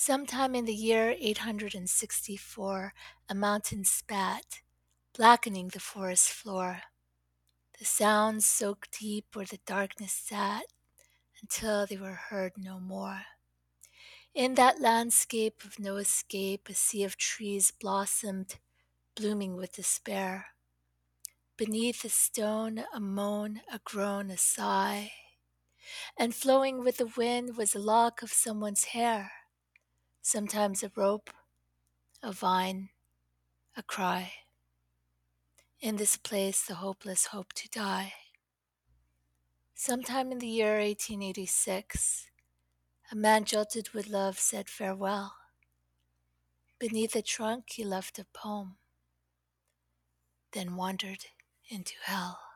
Sometime in the year 864, a mountain spat, blackening the forest floor. The sounds soaked deep where the darkness sat until they were heard no more. In that landscape of no escape, a sea of trees blossomed, blooming with despair. Beneath a stone, a moan, a groan, a sigh, and flowing with the wind was a lock of someone's hair sometimes a rope, a vine, a cry. In this place the hopeless hope to die. Sometime in the year 1886, a man jilted with love said farewell. Beneath a trunk he left a poem, then wandered into hell.